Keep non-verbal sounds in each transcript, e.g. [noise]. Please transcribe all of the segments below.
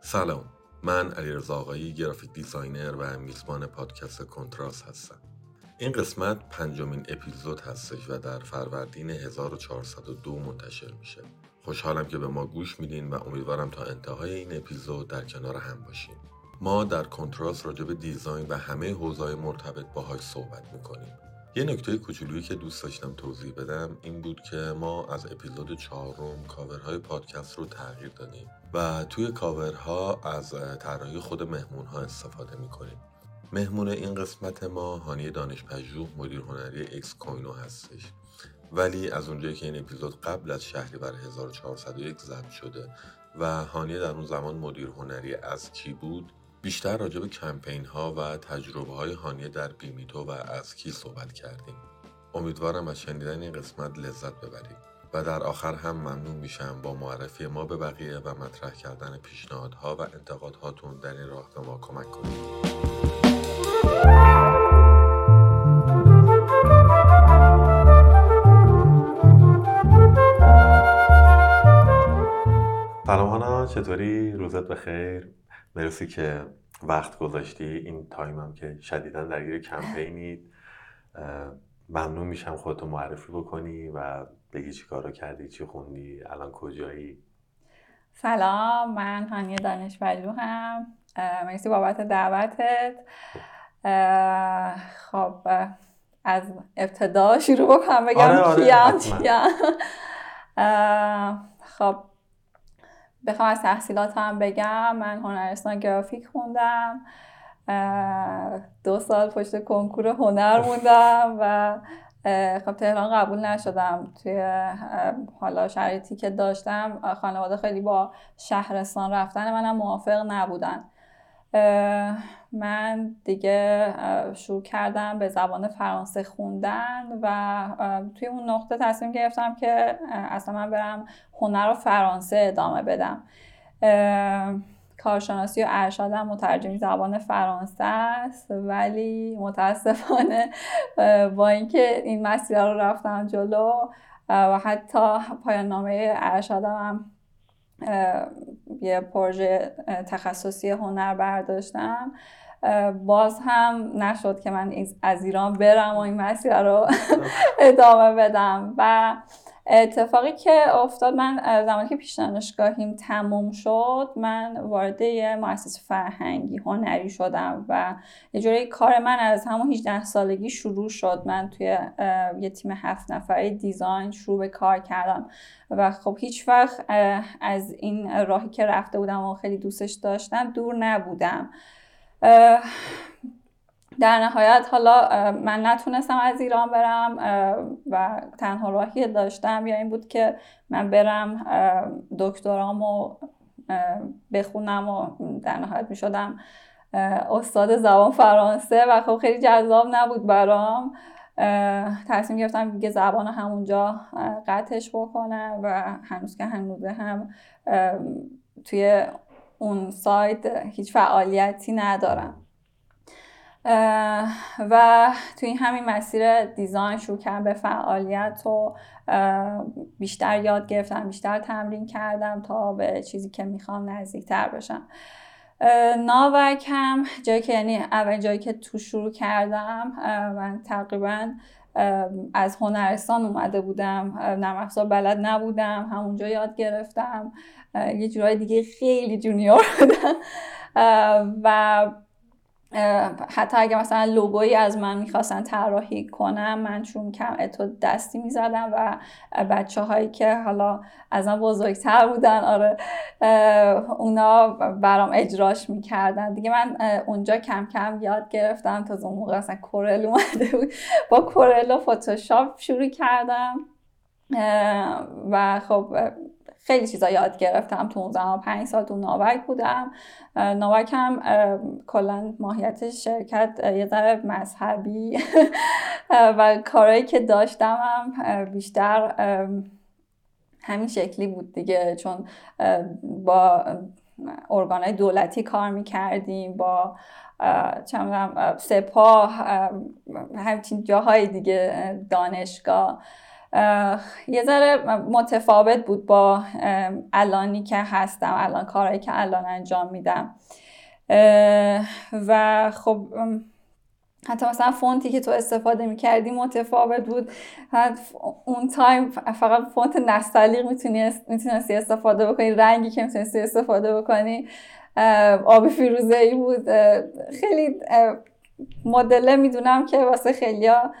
سلام من علی آقایی graphic designer و میزبان پادکست کنتراست هستم. این قسمت پنجمین اپیزود هستش و در فروردین 1402 منتشر میشه. خوشحالم که به ما گوش میدین و امیدوارم تا انتهای این اپیزود در کنار هم باشیم ما در کنتراست راجع به design و همه حوزه‌های مرتبط باهاش صحبت می‌کنیم. یه نکته کوچولویی که دوست داشتم توضیح بدم این بود که ما از اپیزود چهارم کاورهای پادکست رو تغییر دادیم و توی کاورها از طراحی خود مهمون ها استفاده می‌کنیم. مهمون این قسمت ما هانی دانش پژوه مدیر هنری اکس کوینو هستش. ولی از اونجایی که این اپیزود قبل از شهریور 1401 ضبط شده و هانی در اون زمان مدیر هنری از کی بود بیشتر راجع به کمپین ها و تجربه های هانیه در بیمیتو و از کی صحبت کردیم. امیدوارم از شنیدن این قسمت لذت ببرید و در آخر هم ممنون میشم با معرفی ما به بقیه و مطرح کردن پیشنهادها و انتقادهاتون در این راه به ما کمک کنید. سلام چطوری؟ روزت بخیر. مرسی که وقت گذاشتی. این تایم هم که شدیدا درگیر کمپینید. ممنون میشم خودتو معرفی بکنی و بگی چی کارو کردی چی خوندی الان کجایی؟ سلام من هانیه دانش هم مرسی بابت دعوتت. خب از ابتدا شروع بکنم بگم آره آره کیم خب بخوام از تحصیلاتم بگم من هنرستان گرافیک خوندم دو سال پشت کنکور هنر موندم و خب تهران قبول نشدم. توی حالا شرایطی که داشتم خانواده خیلی با شهرستان رفتن منم موافق نبودن. من دیگه شروع کردم به زبان فرانسه خوندن و توی اون نقطه تصمیم گرفتم که اصلا من برم هنر و فرانسه ادامه بدم. کارشناسی و ارشادم مترجمی زبان فرانسه است ولی متاسفانه با اینکه این مسیر رو رفتم جلو و حتی پایان نامه ارشادم یه پروژه تخصصی هنر برداشتم. باز هم نشد که من از ایران برم و این مسیر رو [laughs] ادامه بدم. و اتفاقی که افتاد من زمانی که پیش دانشگاهیم تموم شد من وارد مؤسسه فرهنگی هنری شدم و یه جوری کار من از همون 18 سالگی شروع شد. من توی یه تیم هفت نفره دیزاین شروع به کار کردم و خب هیچ وقت از این راهی که رفته بودم و خیلی دوستش داشتم دور نبودم. در نهایت حالا من نتونستم از ایران برم و تنها راهی داشتم یا این بود که من برم دکترامو بخونم و در نهایت می شدم استاد زبان فرانسه و خب خیلی جذاب نبود برام. تصمیم گرفتم دیگه زبان همونجا قطعش بکنم و هنوز که هنوزه هم توی اون سایت هیچ فعالیتی ندارم. و توی همین مسیر دیزاین شروع کردم به فعالیت و بیشتر یاد گرفتم بیشتر تمرین کردم تا به چیزی که می‌خوام نزدیکتر بشم. ناوک هم جایی که یعنی اول جایی که تو شروع کردم من تقریبا از هنرستان اومده بودم. نرم بلد نبودم همونجا یاد گرفتم. یه جورای دیگه خیلی جونیور بودم. و حتی اگه مثلا لوگویی از من می‌خواستن طراحی کنم من چون کم اتو دستی می‌زدم و بچه هایی که حالا از من بزرگتر بودن آره اونا برام اجراش می‌کردن. دیگه من اونجا کم کم یاد گرفتم. تا اون موقع اصلا کورل اومده بود. با کورل و فوتوشاپ شروع کردم. و خب خیلی چیزا یاد گرفتم. تو اون زمان پنج سال تو ناوک بودم. ناوک هم کلا ماهیت شرکت یه ذره مذهبی. [laughs] و کارهایی که داشتم هم بیشتر همین شکلی بود دیگه. چون با ارگانهای دولتی کار می‌کردیم با سپاه همچین جاهای دیگه دانشگاه. یه ذره متفاوت بود با الانی که هستم الان کارهایی که الان انجام میدم. و خب حتی مثلا فونتی که تو استفاده می‌کردی متفاوت بود. اون time فقط فونت نستعلیق می‌تونستی استفاده بکنی. رنگی که می‌تونستی استفاده بکنی آبی فیروزه ای بود. خیلی مدله می‌دونم که واسه خیلیا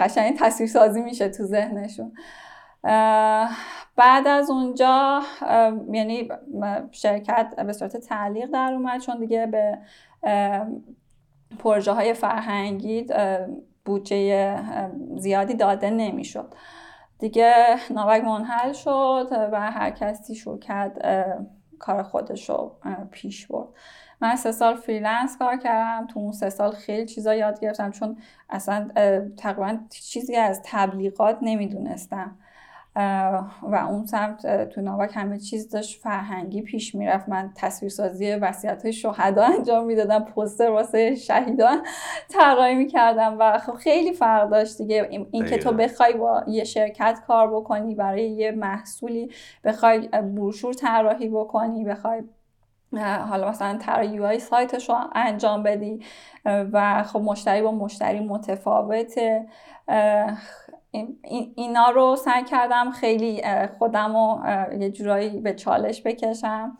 قشنگ تصویر سازی میشه تو ذهنشون. بعد از اونجا یعنی شرکت به صورت تعلیق در اومد چون دیگه به پروژه های فرهنگی بودجه زیادی داده نمی‌شد. دیگه ناوک منحل شد و هر کسی کرد کار خودش رو پیش برد. من سه سال freelance کار کردم تو اون سه سال خیلی چیزا یاد گرفتم چون اصلا تقریبا چیزی از تبلیغات نمی‌دونستم. و اون سمت تو ناوک همه چیز داشت فرهنگی پیش می‌رفت. من تصویرسازی وصیت های شهدا انجام می‌دادم پوستر واسه شهیدان طراحی می‌کردم و خب خیلی فرق داشت دیگه. این که تو بخوای با یه شرکت کار بکنی برای یه محصولی بخوای بروشور طراحی بکنی بخوای حالا مثلا طراحی یو سایتش رو انجام بدی و خب مشتری با مشتری متفاوته. اینا رو سعی کردم خیلی خودم رو یه جورایی به چالش بکشم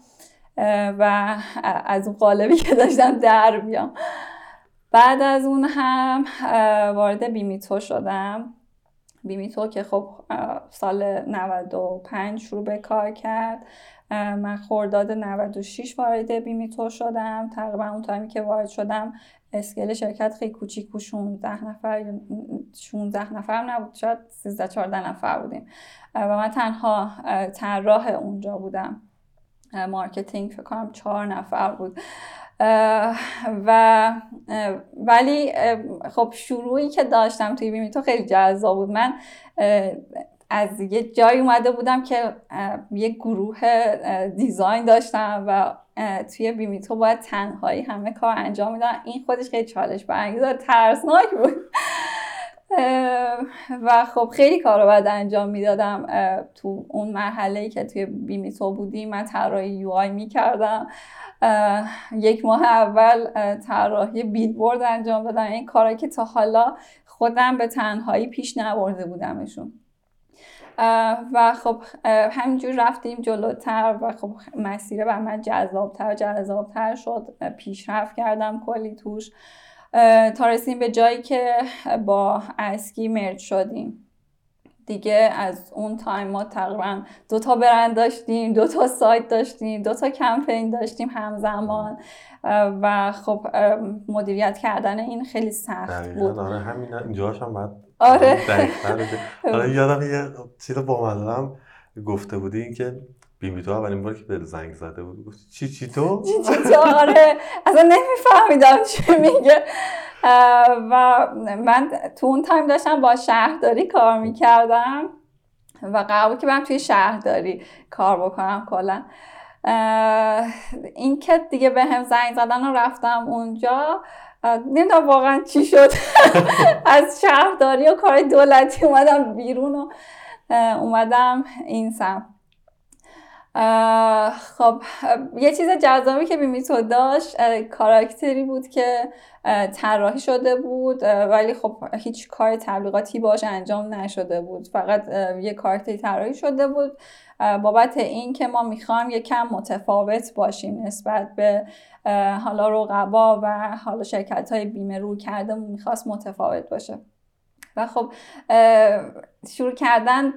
و از اون قالبی که داشتم در بیام. بعد از اون هم وارد بیمیتو شدم. بیمیتو که خب سال 95 شروع به کار کرد. من خورداد 96 وارد بیمیتو شدم. تقریبا اون تایمی که وارد شدم اسکل شرکت خیلی کوچیک بود. 16 نفر 16 نفر نبود. شاید 13 14 نفر بودیم. و من تنها طراح اونجا بودم. marketing فکر کنم 4 نفر بود. و ولی خب شروعی که داشتم توی بیمیتو خیلی جذاب بود. من از یه جایی اومده بودم که یه گروه design داشتم و توی بیمیتو باید تنهایی همه کار انجام میدن این خودش خیلی چالش برانگیز و ترسناک بود. و خب خیلی کار رو باید انجام می‌دادم. تو اون مرحله که توی بیمیتو بودیم من طراحی یو آی می‌کردم. یک ماه اول طراحی بیلبورد انجام دادم. این کارهایی که تا حالا خودم به تنهایی پیش نبرده بودمشون. و خب همینجور رفتیم جلوتر و خب مسیر بر من جذابتر جذابتر شد. پیشرفت کردم کلی توش. تا رسیدیم به جایی که با ازکی merge شدیم. دیگه از اون time ما تقریبا دو تا برند داشتیم دو تا سایت داشتیم دو تا کمپین داشتیم همزمان. و خب مدیریت کردن این خیلی سخت بود. آره همین اینجاش هم باید آره. آره [laughs] یادم یه چیز بامزه گفته بودی این که بیمیتو اولین بار که بهت زنگ زده بود. گفت چی چی تو؟ چی چی تو؟ آره. اصلا نمیفهمیدم چی میگه. و من تو اون تایم داشتم با شهرداری کار می‌کردم و قرار که برم توی شهرداری کار بکنم کلا. این که دیگه به هم زنگ زدن و رفتم اونجا نمی‌دونم واقعا چی شد. [laughs] از شهرداری و کار دولتی اومدم بیرون و اومدم این سم خب یه چیز جذابی که بیمیتو داشت کاراکتری بود که طراحی شده بود ولی خب هیچ کار تبلیغاتی باش انجام نشده بود. فقط یه کارکتری طراحی شده بود. بابت این که ما می‌خوایم یه کم متفاوت باشیم نسبت به حالا رقبا و حالا شرکت های بیمه رو کرده می‌خواست متفاوت باشه. و خب شروع کردن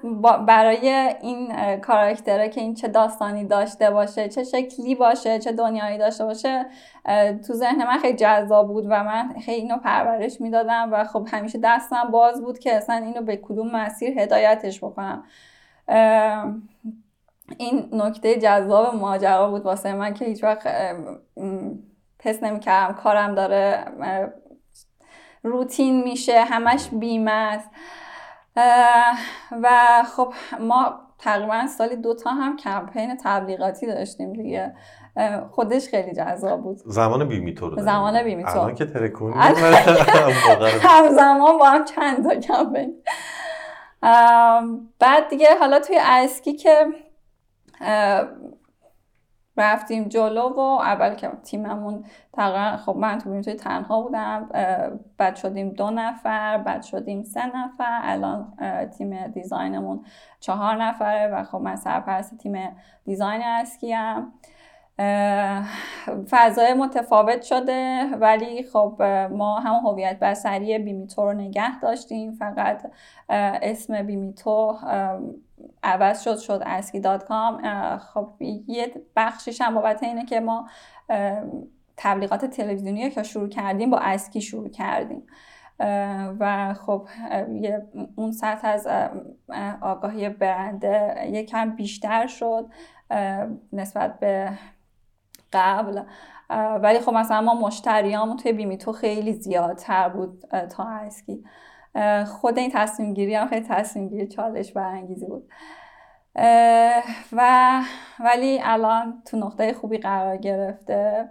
برای این کاراکتره که این چه داستانی داشته باشه چه شکلی باشه چه دنیایی داشته باشه تو ذهن من خیلی جذاب بود و من خیلی اینو پرورش می‌دادم و خب همیشه دستم باز بود که اصلا اینو به کدوم مسیر هدایتش بکنم. این نکته جذاب ماجرا بود واسه من که هیچ وقت حس نمی‌کردم کارم داره روتین میشه همش بیمه است. و خب ما تقریبا سالی دوتا هم کمپین تبلیغاتی داشتیم دیگه. خودش خیلی جذاب بود. زمان بیمیتو رو زمان بیمیتو الان که ترکونی [laughs] همزمان با هم چند تا کمپین. بعد دیگه حالا توی اسکی که رفتیم جلو و اول که تیممون تقریبا خب من تو بیمیتوی تنها بودم بعد شدیم دو نفر بعد شدیم سه نفر الان تیم design مون چهار نفره و خب من سرپرست تیم design ازکی‌ام فضای متفاوت شده. ولی خب ما هم هویت بصری بیمیتو رو نگه داشتیم. فقط اسم بیمیتو عوض شد شد ازکی دات کام. خب یه بخشیش هم بابت اینه که ما تبلیغات تلویزیونی که شروع کردیم با اسکی شروع کردیم. و خب اون سطح از آگاهی برنده یکم بیشتر شد. نسبت به قبل ولی خب مثلا ما مشتریامون توی بیمیتو خیلی زیادتر بود تا اسکی خود این تصمیم گیری هم خیلی تصمیم گیری چالش برانگیزی بود. و ولی الان تو نقطه خوبی قرار گرفته.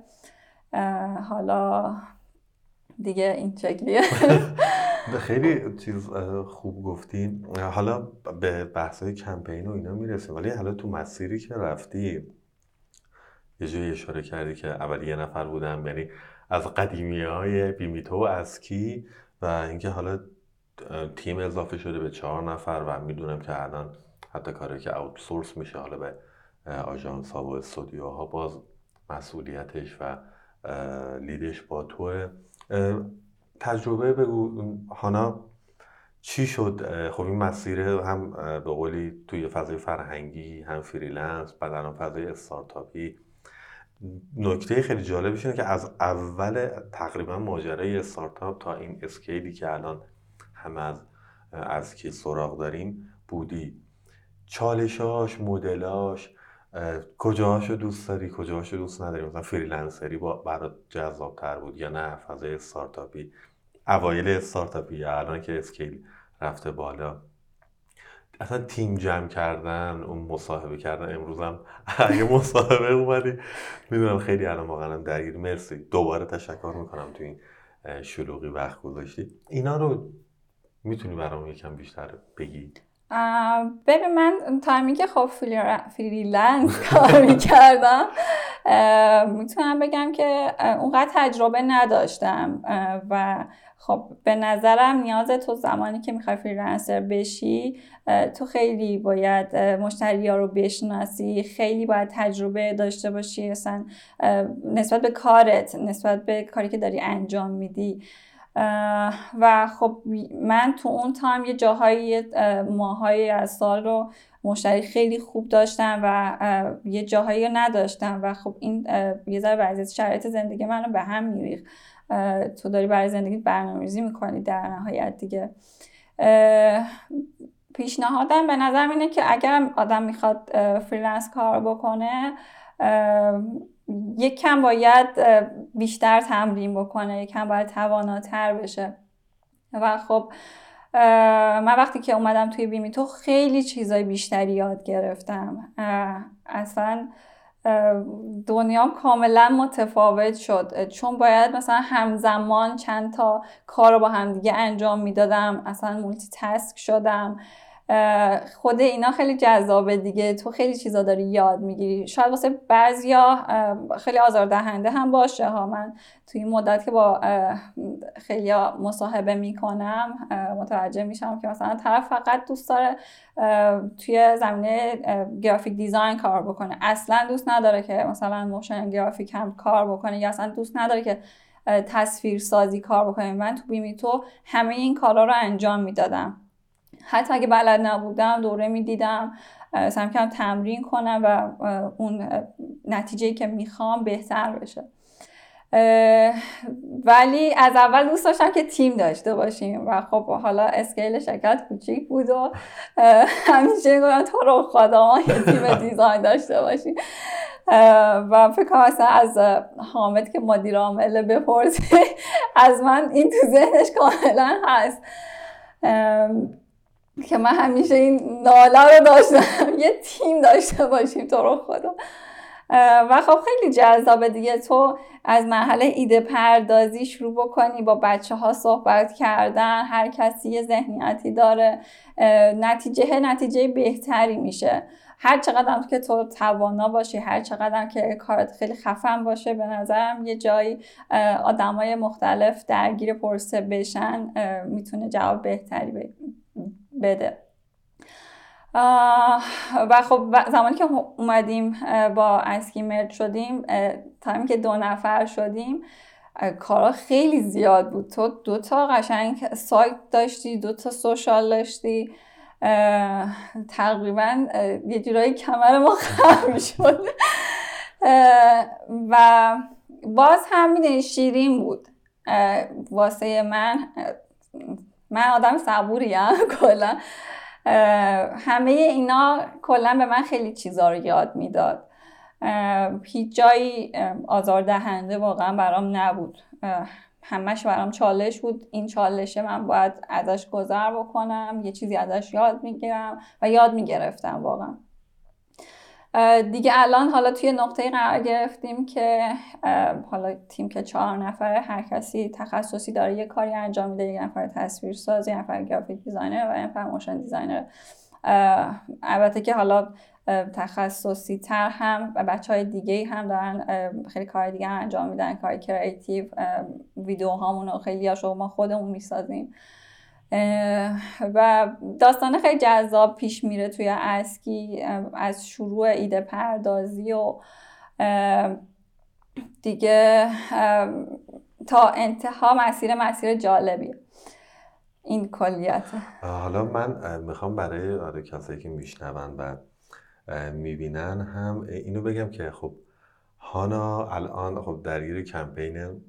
حالا دیگه این شکلیه. [laughs] خیلی چیز خوب گفتین. حالا به بحث کمپین و اینا می‌رسیم ولی حالا تو مسیری که رفتی یه جایی اشاره کردی که اول یه نفر بودم یعنی از قدیمی های بیمیتو و اسکی و اینکه حالا تیم اضافه شده به چهار نفر و می‌دونم که الان حتی کاری که outsource میشه حالا به آژانس ها و استودیوها باز مسئولیتش و lead ش با توه. تجربه بگو. هانا چی شد؟ خب این مسیر هم به قولی توی فضای فرهنگی هم freelance بعد الان فضای استارتاپی. نکته خیلی جالبش اینه که از اول تقریبا ماجرای استارتاپ تا این scale ی که الان همه از ازکی سراغ داریم بودی. چالشاش مدلاش کجاهاشو دوست داری کجاهاشو دوست نداری؟ مثلا freelancer ی با برات جذابتر بود یا نه؟ فضای استارتاپی اوایل استارتاپی الان که scale رفته بالا. اصلا تیم جمع کردن اون مصاحبه کردن امروز هم [laughs] اگه مصاحبه اومدی. می‌دونم خیلی الان واقعا درگیر. مرسی. دوباره تشکر می‌کنم تو این شلوغی وقت گذاشتی. اینا رو می‌تونی برام یکم بیشتر بگی؟ ببین من تا که خب freelance [laughs] کار می‌کردم می‌تونم بگم که اونقدر تجربه نداشتم و خب به نظرم نیاز تو زمانی که می‌خوای freelancer بشی تو خیلی باید مشتری ها رو بشناسی خیلی باید تجربه داشته باشی اصلا نسبت به کارت نسبت به کاری که داری انجام میدی. و خب من تو اون تایم یه جاهایی ماهایی از سال رو مشتری خیلی خوب داشتم و یه جاهایی رو نداشتم و خب این یه ذره وضعیت شرایط زندگی من رو به هم میریخ تو داری برای زندگی برنامه‌ریزی می‌کنی در نهایت دیگه. پیشنهادم به نظر اینه که اگر آدم می‌خواد freelance کار بکنه یک کم باید بیشتر تمرین بکنه یک کم باید تواناتر بشه. و خب من وقتی که اومدم توی بیمیتو خیلی چیزای بیشتری یاد گرفتم. اصلا دنیام کاملا متفاوت شد. چون باید مثلا همزمان چند تا کار رو با همدیگه انجام می‌دادم اصلا multitask شدم. خود اینا خیلی جذابه دیگه. تو خیلی چیزا داری یاد می‌گیری. شاید واسه بعضیا خیلی آزاردهنده هم باشه ها. من توی این مدت که با خیلی مصاحبه می‌کنم متوجه میشم که مثلا طرف فقط دوست داره توی زمینه graphic design کار بکنه. اصلا دوست نداره که مثلا motion graphic هم کار بکنه یا اصلا دوست نداره که تصویر سازی کار بکنه. من تو بیمیتو همه این کارا رو انجام می‌دادم. حتی اگه بلد نبودم دوره می‌دیدم سعی کردم تمرین کنم و اون نتیجه که می‌خوام بهتر بشه. ولی از اول دوست داشتم که تیم داشته باشیم و خب حالا اسکیل شرکت کوچیک بود و همیشه گفتم تو رو خدا ما یه تیم دیزاین داشته باشیم. و فکر کنم از حامد که مدیر عامل بپرسه از من این تو ذهنش کاملا هست. که من همیشه این ناله رو داشتم. یه تیم داشته باشیم تو رو خدا. و خب خیلی جذابه دیگه. تو از مرحله ایده پردازی شروع بکنی با بچه ها صحبت کردن هر کسی یه ذهنیتی داره نتیجه نتیجه بهتری میشه. هر چقدر که تو توانا باشی هر چقدر که کارت خیلی خفن باشه به نظرم یه جایی آدمای مختلف درگیر پرسه بشن می‌تونه جواب بهتری بده. و خب زمانی که اومدیم با اسکی مرد شدیم تا که دو نفر شدیم کارا خیلی زیاد بود. تو دو تا قشنگ سایت داشتی دو تا سوشال داشتی. تقریبا یه جورایی کمر ما خم شد. و باز هم می‌دونی شیرین بود. واسه من من آدم صبوریم [laughs] کلا. همه اینا کلا به من خیلی چیزا رو یاد می‌داد. هیچ جایی آزاردهنده واقعا برام نبود. همش برام چالش بود. این چالشه من باید ازش گذر بکنم یه چیزی ازش یاد می‌گیرم و یاد می‌گرفتم واقعا. دیگه الان حالا توی نقطه قرار گرفتیم که حالا تیم که چهار نفره هر کسی تخصصی داره یه کاری انجام میده یک نفر تصویر ساز یک نفر graphic designer و یک نفر motion designer. البته که حالا تخصصی تر هم و بچه های دیگه هم دارن خیلی کار دیگه انجام میدن کار creative ویدیو هامون خیلی هاشو ما خودمون می‌سازیم. و داستان خیلی جذاب پیش میره توی اسکی از شروع ایده پردازی و دیگه تا انتها مسیر مسیر جالبی این کلیت. حالا من می‌خوام برای آره کسایی که میشنون و می‌بینن هم اینو بگم که خب هانا الان خب درگیر کمپین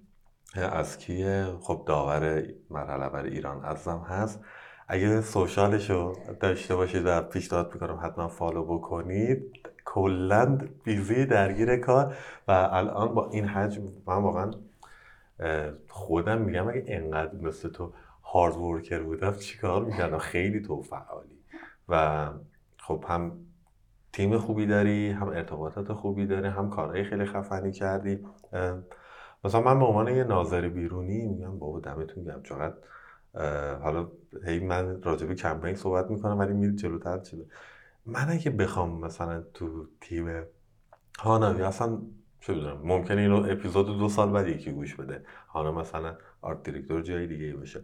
از کیه؟ خب داور مرحله بر ایران ازم هست. اگه سوشالش رو داشته باشید و پیشنهاد می‌کنم حتما فالو بکنید. کلا بیزی درگیر کار و الان با این حجم من واقعا خودم میگم اگه انقدر مثل تو هارد ورکر بودم چیکار می‌کردم؟ خیلی تو فعالی. و خب هم تیم خوبی داری هم ارتباطات خوبی داری هم کارهای خیلی خفنی کردی. مثلا من به عنوان یه ناظر بیرونی میگم بابا دمتون گرم. چقدر حالا هی من راجع به کمپین صحبت می‌کنم ولی میرید جلوتر چیه من اگه بخوام مثلا تو تیم هانوی اصلا چه بدونم ممکنه اینو اپیزود دو سال بعد یکی گوش بده. حالا مثلا art director جای دیگه باشه.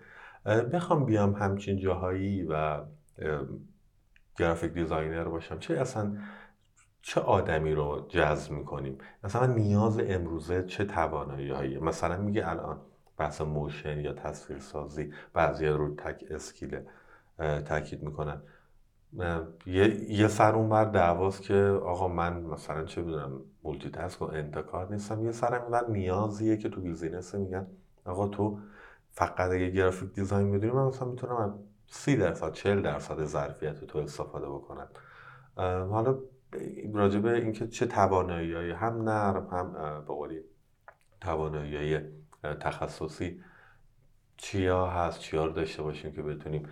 بخوام بیام همچین جاهایی و graphic designer باشم. چه اصلا چه آدمی رو جذب می‌کنیم؟ مثلا نیاز امروزه چه توانایی هایی مثلا میگه الان بحث motion یا تصویر سازی بعضی رو تک skill تاکید می‌کنن. یه, یه سر اون بر دعواست که آقا من مثلا چه بدونم multitask و انتکار نیستم. یه سر اون نیازیه که تو business میگن آقا تو فقط اگه graphic design می‌دونی من مثلا می‌تونم سی درصد چل درصد ظرفیت تو استفاده بکنم. حالا راجبه اینکه چه توانایی هم نرم هم به قولی توانایی تخصصی چیا هست چیا رو داشته باشیم که بتونیم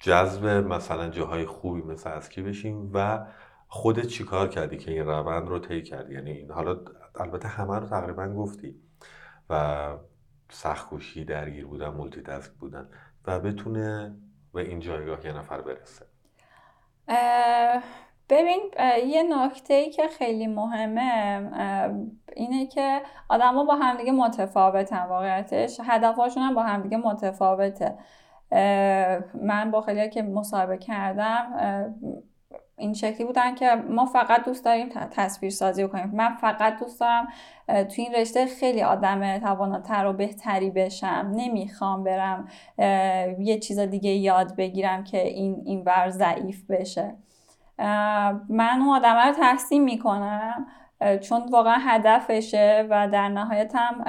جذب مثلا جاهای خوبی مثل اسکی بشیم و خودت چیکار کردی که این روند رو طی کردی؟ یعنی حالا البته همه رو تقریبا گفتی و سخکوشی درگیر بودن مولتی تسک بودن و بتونه به این جایگاه یه نفر برسه. ببین یه نکته ای که خیلی مهمه اینه که آدما با همدیگه متفاوتن واقعیتش. هدفهاشون هم با همدیگه متفاوته. من با خیلی که مصاحبه کردم این شکلی بودن که ما فقط دوست داریم تصویر سازی کنیم. من فقط دوست دارم تو این رشته خیلی آدم تواناتر و بهتری بشم. نمی‌خوام برم یه چیز دیگه یاد بگیرم که این این ور ضعیف بشه. من اون آدم رو تحسین می‌کنم چون واقعا هدفشه و در نهایت هم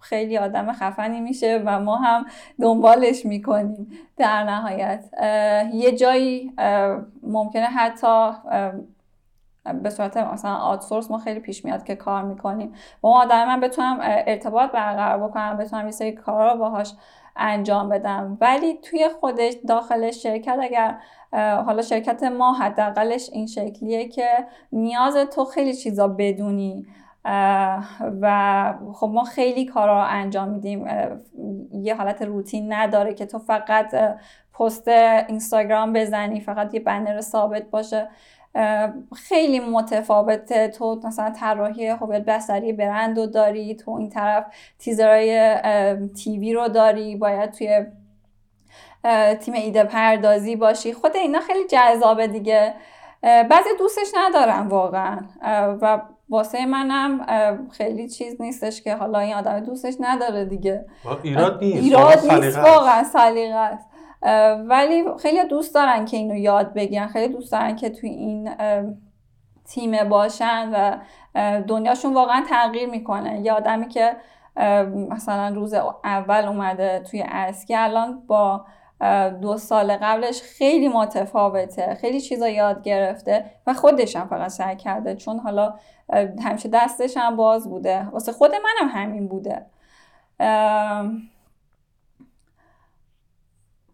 خیلی آدم خفنی میشه و ما هم دنبالش می‌کنیم در نهایت. یه جایی ممکنه حتی به صورت مثلا آتسورس ما خیلی پیش میاد که کار می‌کنیم. با اون آدم من بتونم ارتباط برقرار بکنم بتونم یه سری کارا باهاش انجام بدم. ولی توی خودش داخل شرکت اگر حالا شرکت ما حداقلش این شکلیه که نیاز تو خیلی چیزا بدونی و خب ما خیلی کارا رو انجام میدیم. یه حالت روتین نداره که تو فقط پست اینستاگرام بزنی فقط یه بنر ثابت باشه. خیلی متفاوته. تو مثلا طراحی هویت بصری برند رو داری تو این طرف تیزرهای تیوی رو داری باید توی تیم ایده پردازی باشی. خود اینا خیلی جذابه دیگه. بعضی دوستش ندارم واقعا. و واسه منم خیلی چیز نیستش که حالا این آدم دوستش نداره دیگه. ایراد نیست. ایراد نیست. واقعا سلیقه است ولی خیلی دوست دارن که اینو یاد بگیرن. خیلی دوست دارن که توی این تیم باشن و دنیاشون واقعا تغییر می‌کنه. یه آدمی که مثلا روز اول اومده توی اسکی الان با دو سال قبلش خیلی متفاوته خیلی چیزا یاد گرفته و خودش هم فقط سعی کرده. چون حالا همیشه دستش هم باز بوده. واسه خود منم همین بوده.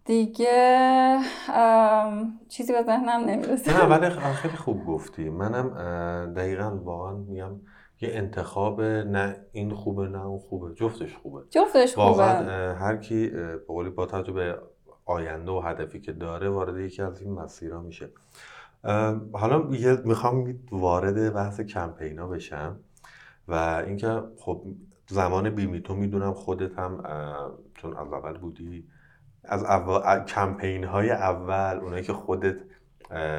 دیگه چیزی به ذهنم نمی‌رسه. نه ولی خیلی خوب گفتی. منم دقیقا واقعا میگم یه انتخاب نه این خوبه نه اون خوبه. جفتش خوبه. جفتش خوبه. واقعا هر کی به قولی با توجه به آینده و هدفی که داره وارد یکی از این مسیرها میشه. حالا می‌خوام وارد بحث کمپینا بشم و اینکه خب زمان بیمیتو می‌دونم خودت هم چون از اول بودی از اول کمپین های اول اونایی که خودت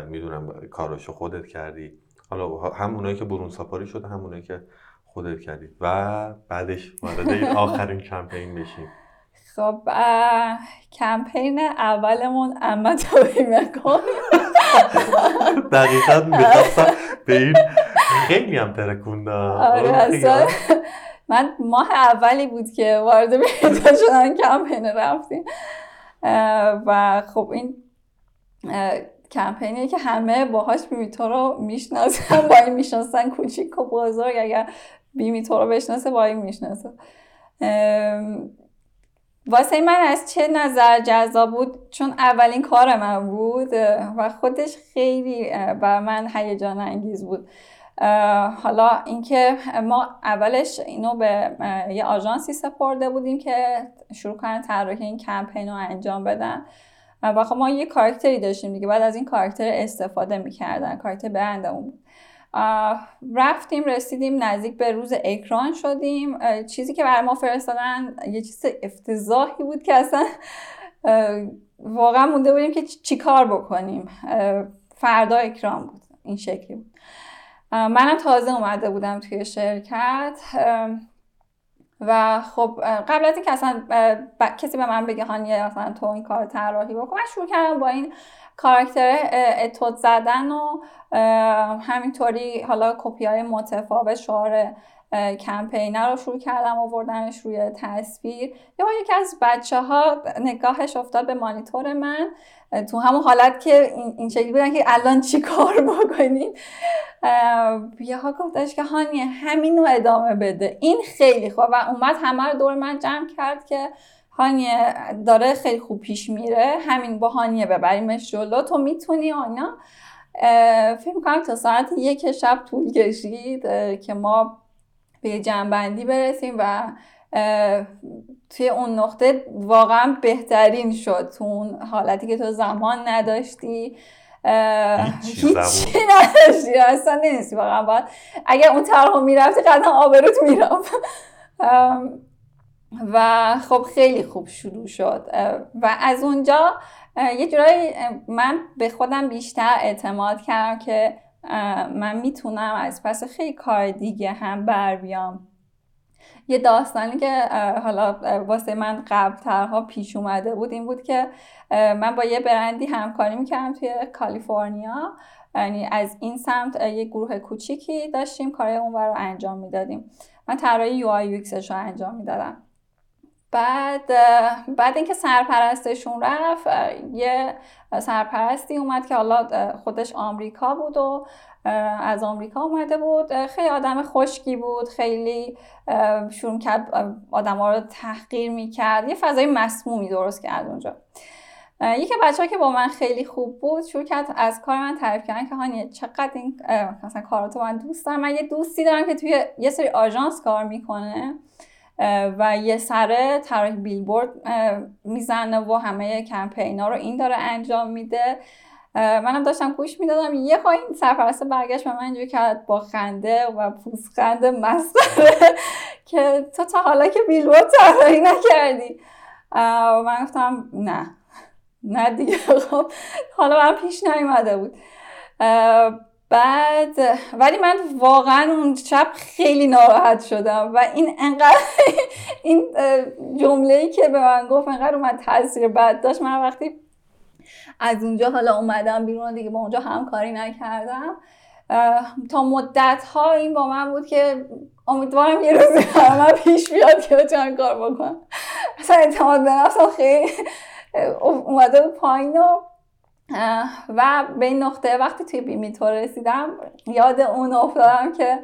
می‌دونم کاراشو خودت کردی. حالا هم اونایی که برون سپاری شده هم اونایی که خودت کردی. و بعدش وارد آخرین کمپین بشیم. خب کمپین اولمون اما توی مکن [laughs] دقیقا می‌خواستم به این خیلی هم ترکوندم. آره من ماه اولی بود که وارد بیتا شدن کمپین رفتیم. و خب این کمپینی که همه باهاش بیمیتو رو می‌شناسن با این می‌شناسن کوچیک و بزرگ. اگر بیمیتو رو بشناسه با این می‌شناسه. واسه من از چه نظر جذاب بود؟ چون اولین کار من بود و خودش خیلی بر من هیجان انگیز بود. حالا اینکه ما اولش اینو به یه آژانسی سپرده بودیم که شروع کنن طراحی این کمپین رو انجام بدن. و خب ما یه کارکتری داشتیم دیگه بعد از این کارکتر استفاده می‌کردن کارکتر برندمون بود. رفتیم رسیدیم نزدیک به روز اکران شدیم. چیزی که برای ما فرستادن یه چیز افتضاحی بود که اصلا واقعا مونده بودیم که چی کار بکنیم. فردا اکران بود این شکلی بود. منم تازه اومده بودم توی شرکت و خب قبل از اینکه اصلا کسی به من بگه هانیه اصلا تو این کار طراحی بکن. من شروع کردم با این کاراکتر اتود زدن و همینطوری حالا کپی های متفاوت شعار کمپینر رو شروع کردم آوردنش روی تصویر. یا یکی از بچه ها نگاهش افتاد به مانیتور من. تو همون حالت که این شکلی بودن که الان چی کار بکنیم. ها گفتش که هانیه همین رو ادامه بده. این خیلی خوب. و اومد همه رو دور من جمع کرد که هانیه داره خیلی خوب پیش میره. همین با هانیه ببریمش جلو. تو می‌تونی آنا فکر می‌کنم تا ساعت یک شب طول کشید که ما به جنبندی برسیم و توی اون نقطه واقعا بهترین شد تو اون حالتی که تو زمان نداشتی. هیچی نداشتی اصلا نیستی واقعا. باید اگر اون طرح می‌رفتی قطعا آبروت می‌رفت. و خب خیلی خوب شروع شد. و از اونجا یه جورایی من به خودم بیشتر اعتماد کردم که من می‌تونم از پس خیلی کار دیگه هم بر بیام. یه داستانی که حالا واسه من قبل ترها پیش اومده بود این بود که من با یه برندی همکاری می‌کردم توی کالیفرنیا. یعنی از این سمت یه گروه کوچیکی داشتیم کار اون رو انجام می‌دادیم. من طراحی یو آی رو انجام می‌دادم. بعد بعد اینکه سرپرستشون رفت یه سرپرستی اومد که حالا خودش آمریکا بود و از آمریکا اومده بود. خیلی آدم خشکی بود خیلی شروع کرد ها رو تحقیر می‌کرد. یه فضای مسمومی درست کرد اونجا. یکی بچه که با من خیلی خوب بود شروع کرد از کار من تعریف کردن که هانی چقدر این مثلا کاراتو من دوست دارم. من یه دوستی دارم که توی یه سری آژانس کار می‌کنه و یه سره طراحی بیلبورد می‌زنه و همه کمپینا رو این داره انجام میده. منم داشتم گوش می‌دادم. یه این سرپرست برگشت به من اینجوری کرد با خنده و پوزخند مسخره [laughs] که تو تا حالا که بیلبورد طراحی نکردی. و من گفتم نه. نه دیگه. [laughs] خب حالا من پیش نیومده بود. بعد ولی من واقعا اون شب خیلی ناراحت شدم و این انقدر [laughs] این جمله ای که به من گفت انقدر اومد تاثیر بد داشت. من وقتی از اونجا حالا اومدم بیرون دیگه با اونجا همکاری نکردم. تا مدت ها این با من بود که امیدوارم یه روزی من پیش بیاد که بتونم کار بکنم. اصلا اعتماد به نفسم خیلی اومده پایین و و به این نقطه وقتی توی بیمیتور رسیدم یاد اون افتادم که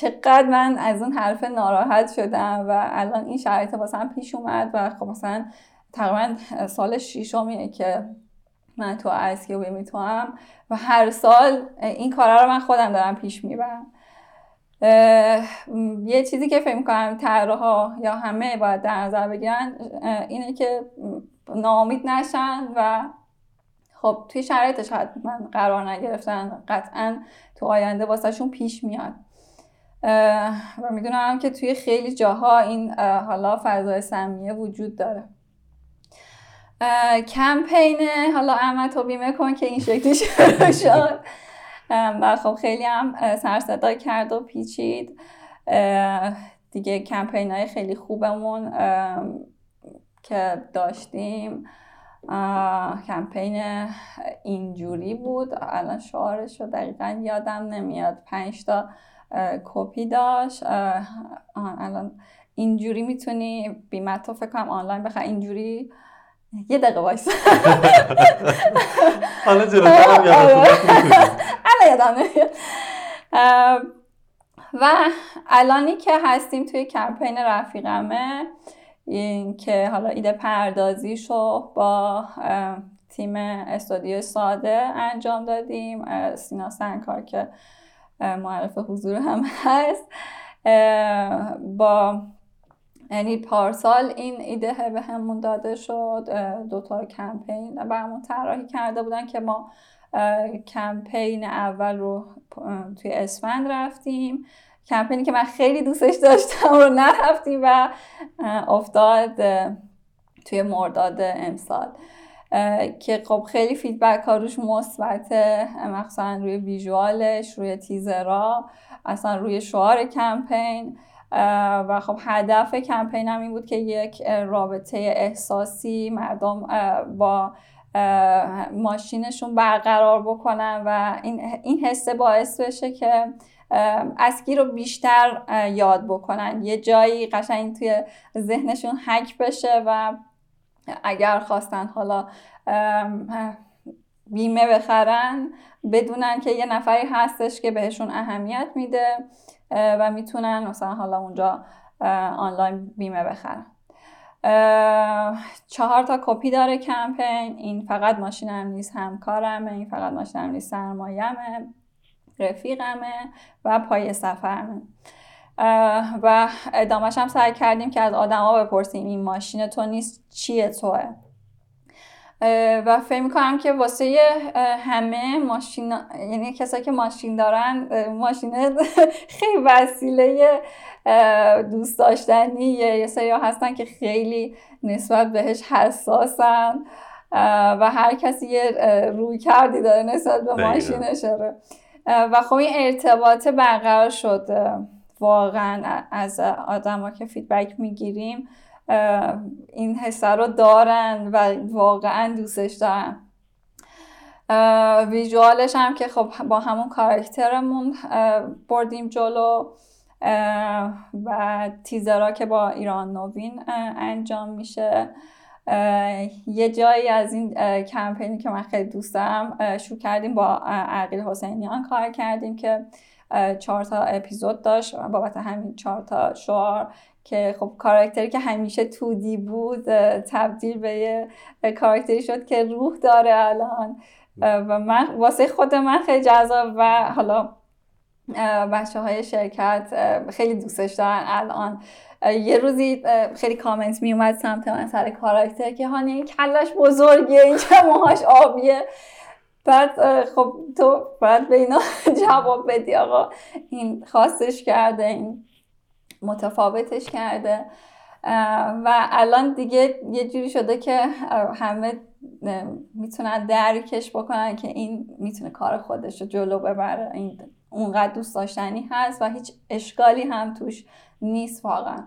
چقدر من از اون حرف ناراحت شدم و الان این شرایط واسم پیش اومد و خب مثلا تقریبا سال شیشمیه که من تو اسکی و بیمیتوام و هر سال این کارا رو من خودم دارم پیش می‌برم. یه چیزی که فکر می‌کنم ها یا همه باید در نظر بگیرن اینه که ناامید نشن و خب توی شرایط شاید من قرار نگرفتن قطعا تو آینده واسهشون پیش میاد. و می‌دونم که توی خیلی جاها این حالا فضای سمیه وجود داره. کمپین حالا اما تو بیمه کن که این شکلی شد. [laughs] و خب خیلی هم سرصدا کرد و پیچید. دیگه کمپین های خیلی خوبمون که داشتیم کمپین اینجوری بود. الان شعارش رو دقیقا یادم نمیاد. پنج تا کپی داشت. الان اینجوری می‌تونی بیمت تو فکر کنم آنلاین بخواه اینجوری یه دقیقه وایس حالا جلوترم یادم نمیاد و الانی که هستیم توی کمپین رفیقمه این که حالا ایده پردازیشو با تیم استودیو ساده انجام دادیم. سینا سنکار که معرف حضور هم هست. با یعنی پارسال این ایده به همون داده شد دوتا کمپین برامون طراحی کرده بودن که ما کمپین اول رو توی اسفند رفتیم. کمپینی که من خیلی دوستش داشتم رو نرفتیم و افتاد توی مرداد امسال. که خب خیلی فیدبک ها روش مثبته مخصوصا روی ویژوالش روی تیزرا اصلا روی شعار کمپین. و خب هدف کمپین هم این بود که یک رابطه احساسی مردم با ماشینشون برقرار بکنن و این, این باعث بشه که اسکی رو بیشتر یاد بکنن. یه جایی قشنگ توی ذهنشون حک بشه و اگر خواستن حالا بیمه بخرن بدونن که یه نفری هستش که بهشون اهمیت میده. و می‌تونن مثلا حالا اونجا آنلاین بیمه بخرن. چهار تا کپی داره کمپین. این فقط ماشینم نیست همکارمه. این فقط ماشینم نیست سرمایمه رفیقمه و پای سفرمه. و ادامهش هم سعی کردیم که از آدما بپرسیم این ماشین تو نیست چیه توه؟ و فکر می‌کنم که واسه همه ماشین یعنی کسایی که ماشین دارن ماشین [laughs] خیلی وسیله دوست داشتنی یه سری هستن که خیلی نسبت بهش حساسن و هر کسی یه روی کردی داره نسبت به ماشینشه و خب این ارتباط برقرار شد واقعا از آدما که فیدبک می‌گیریم. این حسه رو دارن و واقعا دوستش دارن. ویژوالش هم که خب با همون کارکترمون بردیم جلو و تیزرها که با ایران نوین انجام میشه. یه جایی از این کمپینی که من خیلی دوست دارم شروع کردیم با عقیل حسینیان کار کردیم که چهار تا اپیزود داشت. بابت همین چهار تا شعار که خب کاراکتری که همیشه تودی بود تبدیل به یه کاراکتری شد که روح داره الان. و من واسه خود من خیلی جذاب و حالا بچه های شرکت خیلی دوستش دارن الان. یه روزی خیلی کامنت می اومد سمت من سر کاراکتر که هانی این کلش بزرگه این که موهاش آبیه. بعد خب تو باید به اینا [laughs] جواب بدی آقا. این خواستش کرده این متفاوتش کرده. و الان دیگه یه جوری شده که همه می‌تونن درکش بکنن که این می‌تونه کار خودش رو جلو ببره. این اونقدر دوست داشتنی هست و هیچ اشکالی هم توش نیست واقعا.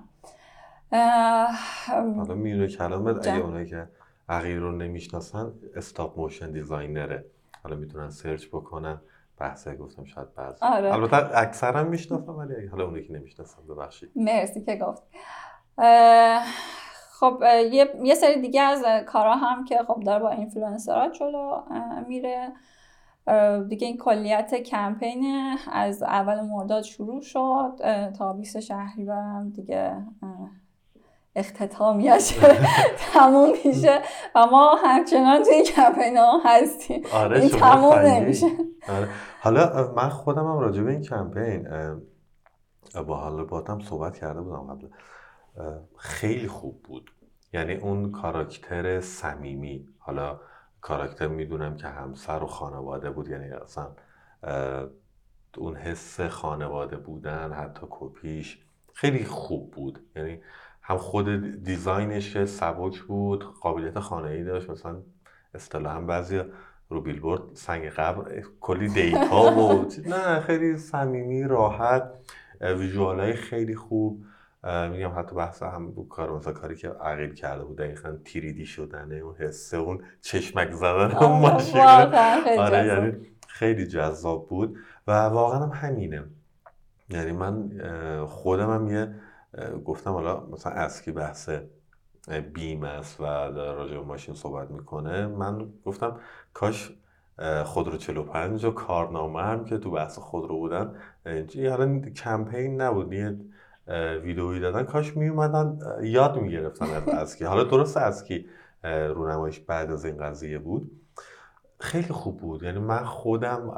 حالا میونه کلامت اگه اونایی که عقیر رو نمی‌شناسن استاپ موشن دیزاینره حالا می‌تونن سرچ بکنن. بحثه گفتم شاید بعض آره. البته اکثرا می‌شناسم ولی حالا اونایی که نمی‌شناسن ببخشید. مرسی که گفت. خب یه،, یه سری دیگه از کارا هم که خب داره با اینفلوئنسرها جلو میره. دیگه این کلیت کمپین از اول مرداد شروع شد تا 20 شهریورم دیگه اختتامیش [laughs] تموم میشه و ما همچنان توی کمپین ها هستیم. آره این تموم نمیشه. آره. حالا من خودم هم راجع به این کمپین با حالا باتم صحبت کرده بودم قبل. خیلی خوب بود. یعنی اون کاراکتر صمیمی. حالا کاراکتر می‌دونم که همسر و خانواده بود یعنی اصلا اون حس خانواده بودن حتی کپیش. خیلی خوب بود. یعنی هم خود دیزاینش که سبک بود قابلیت خانه ای داشت. مثلا اصطلاحا بعضی رو بیلبورد سنگ قبر کلی دیتا بود نه خیلی صمیمی راحت. ویژوال های خیلی خوب. میگم حتی بحث هم بود کار مثلا کاری که عقیل کرده بود دقیقا تیریدی شدنه اون حسه اون چشمک زدن اون ماشین. آره یعنی خیلی جذاب بود. و واقعا هم همینه. یعنی من خودم هم یه گفتم حالا مثلا اسکی بحث بیم است و راجع به ماشین صحبت می‌کنه من گفتم کاش خودرو 45 و کارنامه هم که تو بحث خودرو بودن حالا کمپین نبود یه ویدئویی دادن کاش می اومدن یاد می‌گرفتن از اسکی حالا درست اسکی رونمایش بعد از این قضیه بود. خیلی خوب بود یعنی من خودم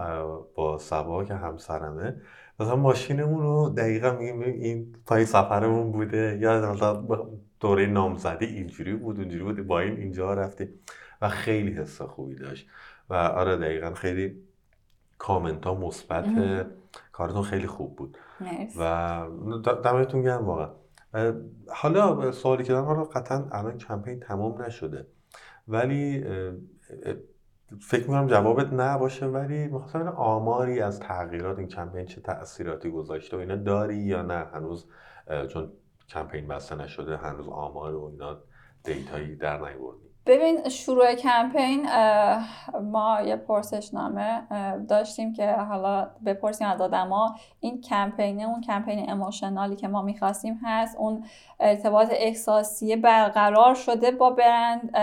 با سبا که همسرمه مثلا ماشینمون رو دقیقا میگیم این پای سفرمون بوده یا مثلا دوره نامزدی اینجوری بود اونجوری بود با این اینجا رفتیم و خیلی حس خوبی داشت و آره دقیقا خیلی کامنت ها مثبت کارتون خیلی خوب بود. و دمتون گرم واقعا. حالا سوالی که دارم حالا قطعا الان کمپین تمام نشده ولی فکر می‌کنم جوابت نباشه ولی می‌خواستم آماری از تغییرات این کمپین چه تاثیراتی گذاشته و اینا داری یا نه؟ هنوز چون کمپین بسته نشده هنوز آمار و اینا دیتایی در نیوردی ببین شروع کمپین ما یه پرسشنامه داشتیم که حالا بپرسیم از آدما. این کمپینه اون کمپین اموشنالی که ما می‌خواستیم هست اون ارتباط احساسی برقرار شده با برند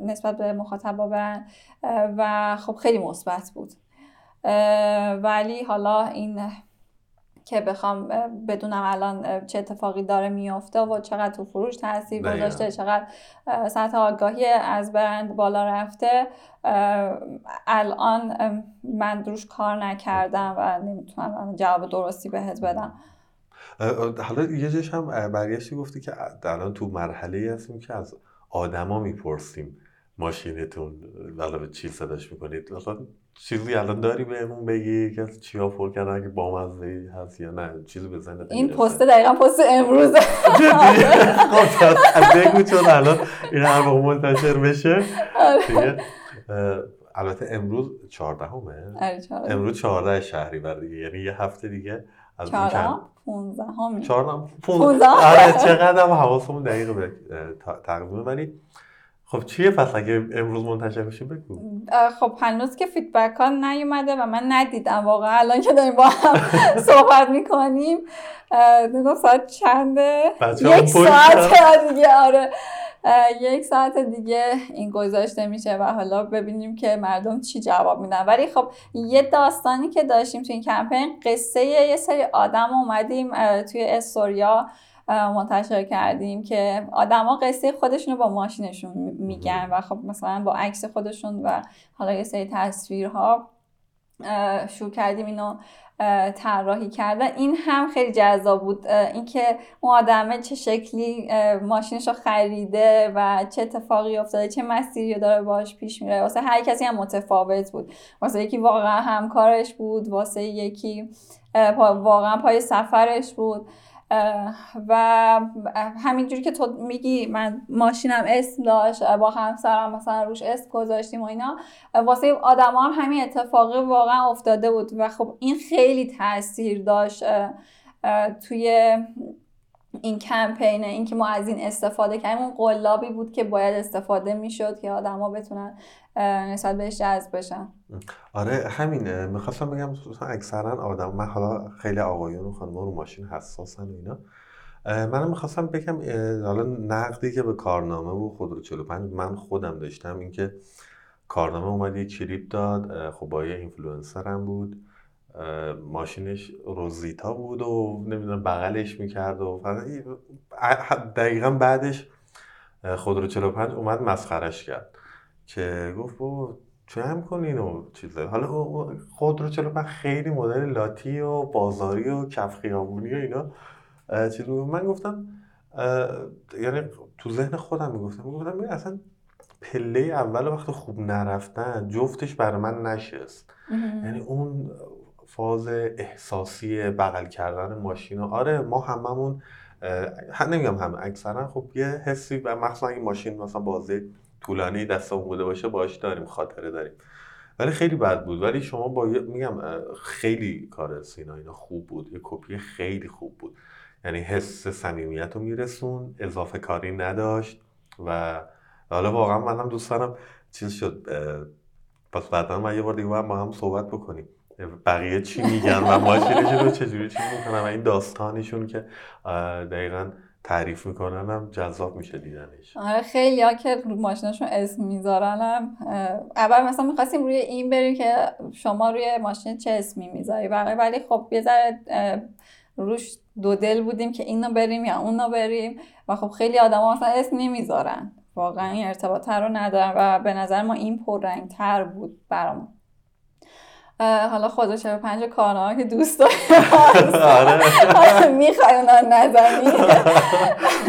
نسبت به مخاطب با برند و خب خیلی مثبت بود. ولی حالا این که بخوام بدونم الان چه اتفاقی داره میافته و چقدر تو فروش تاثیر گذاشته چقدر سطح آگاهی از برند بالا رفته. الان من روش کار نکردم و نمی‌تونم جواب درستی بهت بدم. حالا یه جش هم برگشتی گفتی که الان تو مرحله هستیم که از آدما می‌پرسیم ماشینتون به چی صداش می‌کنید. چیزی الان داری بهمون بگی که چیا پر کردن اگه بامزه هست یا نه؟ چیزی بزنه این پست دقیقا پست امروز [laughs] بگو چون الان این هر موقع منتشر بشه. آره. البته امروز 14 همه آره، امروز 14 شهری بر دیگه یعنی یه هفته دیگه از 14 15 همه 14 15 آره چقدر هم حواسمون دقیقه به تقویم ولی خب چیه پس اگه امروز منتشر بشه بگو. خب هنوز که فیدبک ها نیومده و من ندیدم واقعا. الان که داریم با هم [laughs] صحبت می‌کنیم نگاه ساعت چنده؟ یک ساعت [laughs] دیگه آره. یک ساعت دیگه این گذاشته میشه و حالا ببینیم که مردم چی جواب میدن. ولی خب یه داستانی که داشتیم تو این کمپین قصه یه سری آدم اومدیم توی استوریا. منتشر کردیم که آدما قصه خودشون رو با ماشینشون میگن و خب مثلا با عکس خودشون و حالا یه سری تصویرها شروع کردیم اینو طراحی کردن. این هم خیلی جذاب بود. اینکه اون آدمه چه شکلی ماشینش رو خریده و چه اتفاقی افتاده چه مسیری داره باش پیش میره واسه هر کسی هم متفاوت بود. واسه یکی واقعا همکارش بود واسه یکی واقعا پای سفرش بود. و همینجوری که تو میگی من ماشینم اسم داشت با همسرم مثلا روش اسم گذاشتیم و اینا واسه آدم هم همین اتفاقی واقعا افتاده بود. و خب این خیلی تاثیر داشت توی این کمپینه اینکه ما از این استفاده کردیم. اون قلابی بود که باید استفاده می‌شد که آدما بتونن نسبت بهش جذب بشن. آره همینه. می‌خواستم بگم اکثرا آدم من حالا خیلی آقایون و خانم رو ماشین حساسن و اینا. منم می‌خواستم بگم حالا نقدی که به کارنامه و خودرو 45 من خودم داشتم اینکه کارنامه اومد یه کلیپ داد. خب با یه اینفلوئنسر هم بود. ماشینش روزیتا بود و نمی‌دونم بغلش می‌کرد و دقیقا بعدش خودرو 45 اومد مسخرش کرد که گفت بابا چه هم کنین و چیزه حالا خودرو 45 خیلی مدل لاتی و بازاری و کف خیابونی و اینا چیز من گفتم یعنی تو ذهن خودم می‌گفتم می‌گفتم اصلا پله اول وقت خوب نرفتن جفتش برای من نشست. یعنی اون فاز احساسی بغل کردن ماشین آره ما هممون نمیگم همه اکثرا خب یه حسی و مخصوصا این ماشین مثلا بازی طولانی دستمون بوده باشه باش داریم خاطره داریم. ولی خیلی بد بود. ولی شما با میگم خیلی کار سینا اینا خوب بود. یه کپی خیلی خوب بود. یعنی حس صمیمیت رو میرسون اضافه کاری نداشت و حالا واقعا منم دوست دارم چیز شد پس بعدا من یه بار دیگه با هم صحبت بکنیم. بقیه چی میگن و ماشینشون رو چجوری چی می‌کنن و این داستانشون که دقیقا تعریف می‌کنن هم جذاب میشه دیدنش. آره خیلی ها که ماشینشون اسم می‌ذارن هم اول مثلا می‌خواستیم روی این بریم که شما روی ماشین چه اسمی می‌ذاری؟ ولی خب یه ذره روش دو دل بودیم که اینو بریم یا اونو بریم و خب خیلی آدم ها اسم نمی‌ذارن. واقعا این ارتباط رو ندارن و به نظر ما این پررنگ تر بود برامون. حالا خدا پنج کارنامه که دوست داری. آره. می‌خوای اونا نزنی.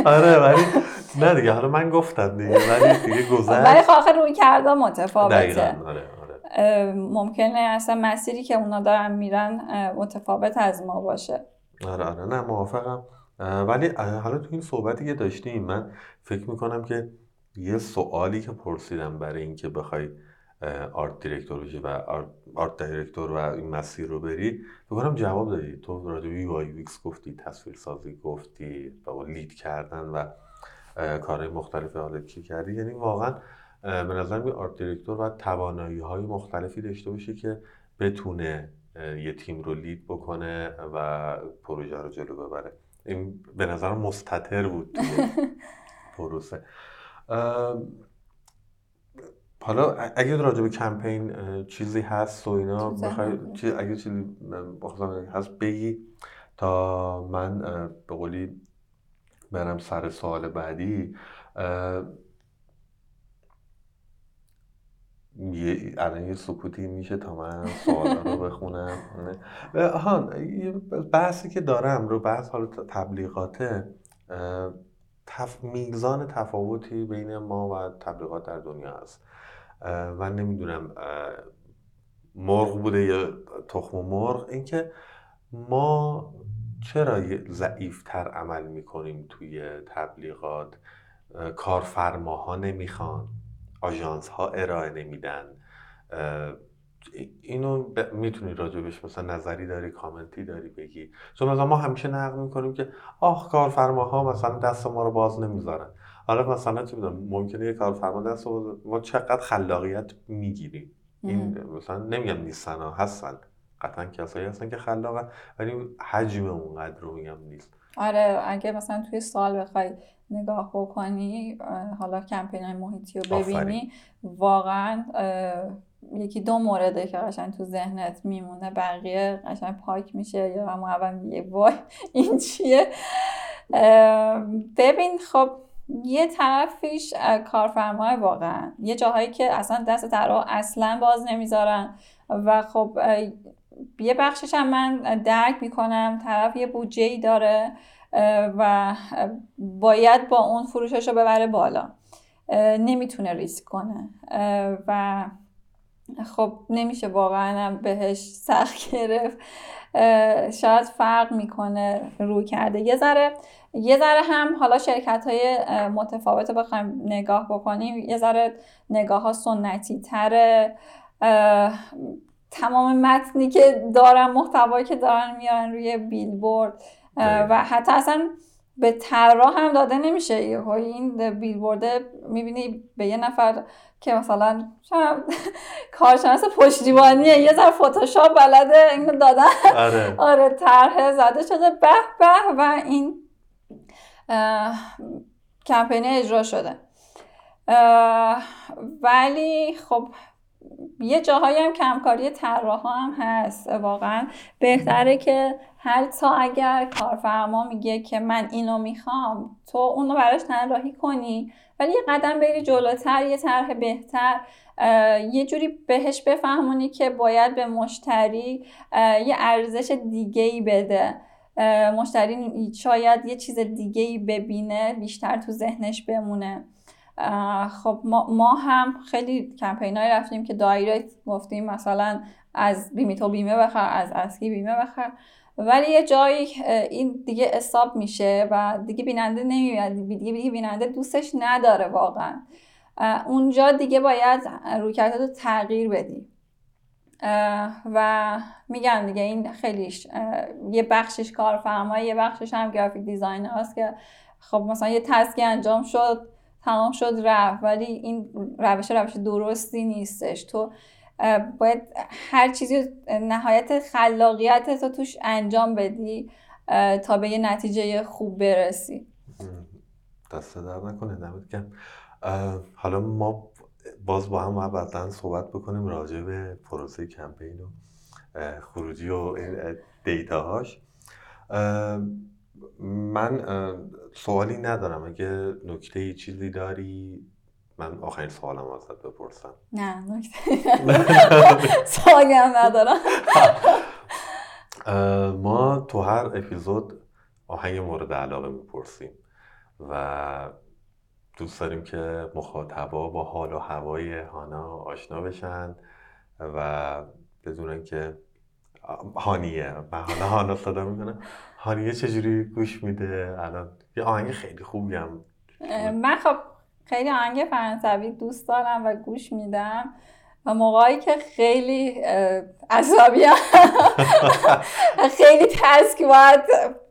آره ولی نه دیگه حالا من گفتم دیگه ولی دیگه گذشت. ولی خب آخر روی کرده متفاوته. آره آره. ممکنه اصلا مسیری که اونا دارن میرن متفاوت از ما باشه. آره آره نه موافقم. ولی حالا تو این صحبتی که داشتیم من فکر می‌کنم که یه سوالی که پرسیدم برای اینکه بخوای آرت دیرکتور بشی و art director و این مسیر رو بری. بکنم جواب دادی. تو راجع به UX گفتی تصویر سازی گفتی و lead کردن و کارهای مختلف. حالا کی کردی؟ یعنی واقعا به نظر می art director باید توانایی های مختلفی داشته باشه که بتونه یه تیم رو lead بکنه و پروژه رو جلو ببره. این به نظر مستطر بود [laughs] پروسه. حالا اگه راجع به کمپین چیزی هست و اینا بخوای اگه چیزی هست بگی تا من به قولی برم سر سوال بعدی یه الان یه سکوتی میشه تا من سوال رو بخونم. ها بحثی که دارم رو بحث حالا تبلیغاته تف... میزان تفاوتی بین ما و تبلیغات در دنیا هست. من نمی‌دونم مرغ بوده یا تخم مرغ. اینکه ما چرا ضعیفتر عمل می‌کنیم توی تبلیغات؟ کارفرماها نمی‌خوان آژانس ها ارائه نمیدن. اینو ب... می‌تونی راجبش مثلا نظری داری کامنتی داری بگی. چون مثلا ما همیشه نقل می‌کنیم که آخ کارفرماها مثلا دست ما رو باز نمی‌ذارن. حالا مثلا چه می‌دونم ممکنه یه کارفرما دست ما چقدر خلاقیت می‌گیریم. این مثلا نمیگم نیستن ها هستن. قطعا کسایی هستن که خلاقن ولی حجم اونقدر رو میگم نیست. آره اگه مثلا توی سال بخوای نگاه بکنی حالا کمپین های محیطی رو ببینی واقعا یکی دو مورده که قشنگ تو ذهنت میمونه بقیه قشنگ پاک میشه یا هم اول میگه وای این چیه؟ ببین خب یه طرفیش کارفرمای واقعا. یه جاهایی که اصلا دست طرح اصلا باز نمی‌ذارن. و خب یه بخشش هم من درک می‌کنم. طرف یه بودجه ای داره و باید با اون فروشش رو ببره بالا. نمی‌تونه ریسک کنه. و خب نمیشه واقعا بهش سخت [laughs] گرفت. شاید فرق می‌کنه روی کرده. یه ذره یه ذره هم حالا شرکت های متفاوت بخوایم نگاه بکنیم یه ذره نگاه ها سنتی تره تمام متنی که دارن محتوایی که دارن میارن روی بیلبورد. و حتی اصلا به طراح هم داده نمیشه. این بیلبورده می‌بینی به یه نفر که مثلا [laughs] کارشناس پشتیبانیه یه ذره فتوشاپ بلده اینو دادن. آره, [laughs] آره طرح زده شده. به به و این کمپین اجرا شده. ولی خب یه جاهایی هم کمکاری طراح هم هست. واقعا بهتره که حتی اگر کارفرما میگه که من اینو می‌خوام تو اونو براش طراحی کنی. ولی یه قدم بری جلوتر یه طرح بهتر یه جوری بهش بفهمونی که باید به مشتری یه ارزش دیگه ای بده مشتری شاید یه چیز دیگه ای ببینه بیشتر تو ذهنش بمونه. خب ما, ما هم خیلی کمپین های رفتیم که دایرکت گفتیم مثلا از بیمی تو بیمه بخر از اسکی بیمه بخر. ولی یه جایی این دیگه استاب میشه و دیگه بیننده نمیاد دیگه بیننده دوستش نداره واقعا. اونجا دیگه باید رویکردت رو تغییر بدی. و میگم دیگه این خیلیش یه بخشش کارفرمایی یه بخشش هم گرافیک دیزاین هاست که خب مثلا یه تسکی انجام شد تمام شد رفت. ولی این روش روش درستی نیستش. تو باید هر چیزی نهایت خلاقیت تو توش انجام بدی تا به یه نتیجه خوب برسی. دست در نکنه نمید حالا ما باز با هم بعدا صحبت بکنیم راجع به پروسه کمپین و خروجی و دیتاهاش. من سوالی ندارم. اگه نکته چیزی داری من آخرین سوالم ازت بپرسم. نه نکته. [laughs] سوالی هم ندارم. [laughs] ما تو هر اپیزود آهنگ مورد علاقه می‌پرسیم و دوست داریم که مخاطبا با حال و هوای هانا آشنا بشن و بدونن که هانیه من حالا هانا صدا می‌کنم هانیه چجوری گوش میده؟ الان یه آهنگ خیلی خوبی هم. من خب خیلی آهنگ فرانسوی دوست دارم و گوش میدم. و موقعی که خیلی عصبی [laughs] خیلی تسک باید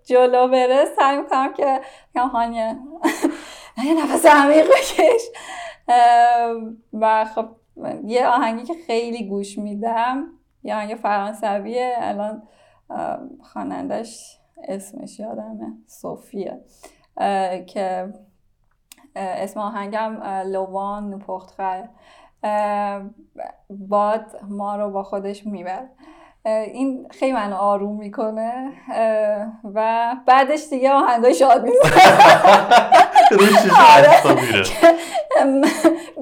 جلو بره سعی می‌کنم که هانیه یه نفس عمیق بکش. و خب یه آهنگی که خیلی گوش میدم یه آهنگ فرانسویه الان خوانندش اسمش یادمه صوفیه که اسم آهنگم لوان نپختخه باد ما رو با خودش میبر این خیلی من آروم می‌کنه. و بعدش دیگه آهنگای شاد [laughs] می‌زنه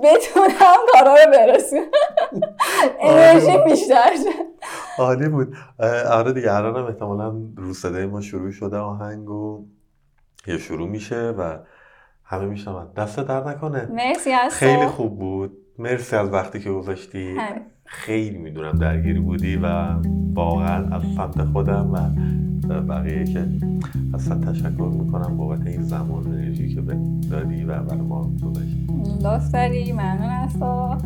بتونم کارا رو برسیم انرژی بیشتر عالی بود. آره دیگه الان هم احتمالا رو صدای ما شروع شده آهنگ و یه شروع میشه و همه میشنون. دست در نکنه. مرسی از خیلی خوب بود. مرسی از وقتی که گذاشتی. خیلی می‌دونم درگیری بودی و واقعا از سمت خودم و بقیه که اصلا تشکر می‌کنم بابت این زمان و انرژی که دادی و برای ما گذاشتی. لطف داری؟ ممنون است و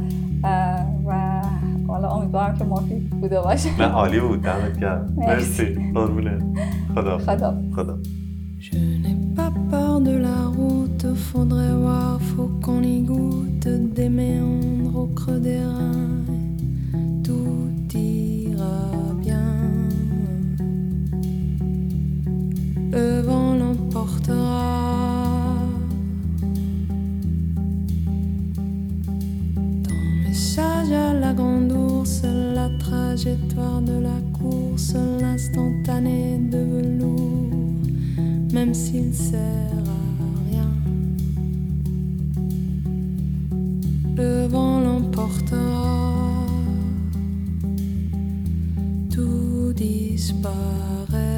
حالا امیدوارم که مفید بوده باشه. نه عالی بود. دمت گرم. مرسی. قربونه خدا خدا خدا Je n'ai pas peur de la route, faudrait voir, faut qu'on y goûte des méandres au creux des reins. Tout ira bien. Le vent l'emportera. Dans message à la grande ours, la trajectoire de la course, l'instantané de velours, même s'il sert à Le vent l'emportera, tout disparaîtra.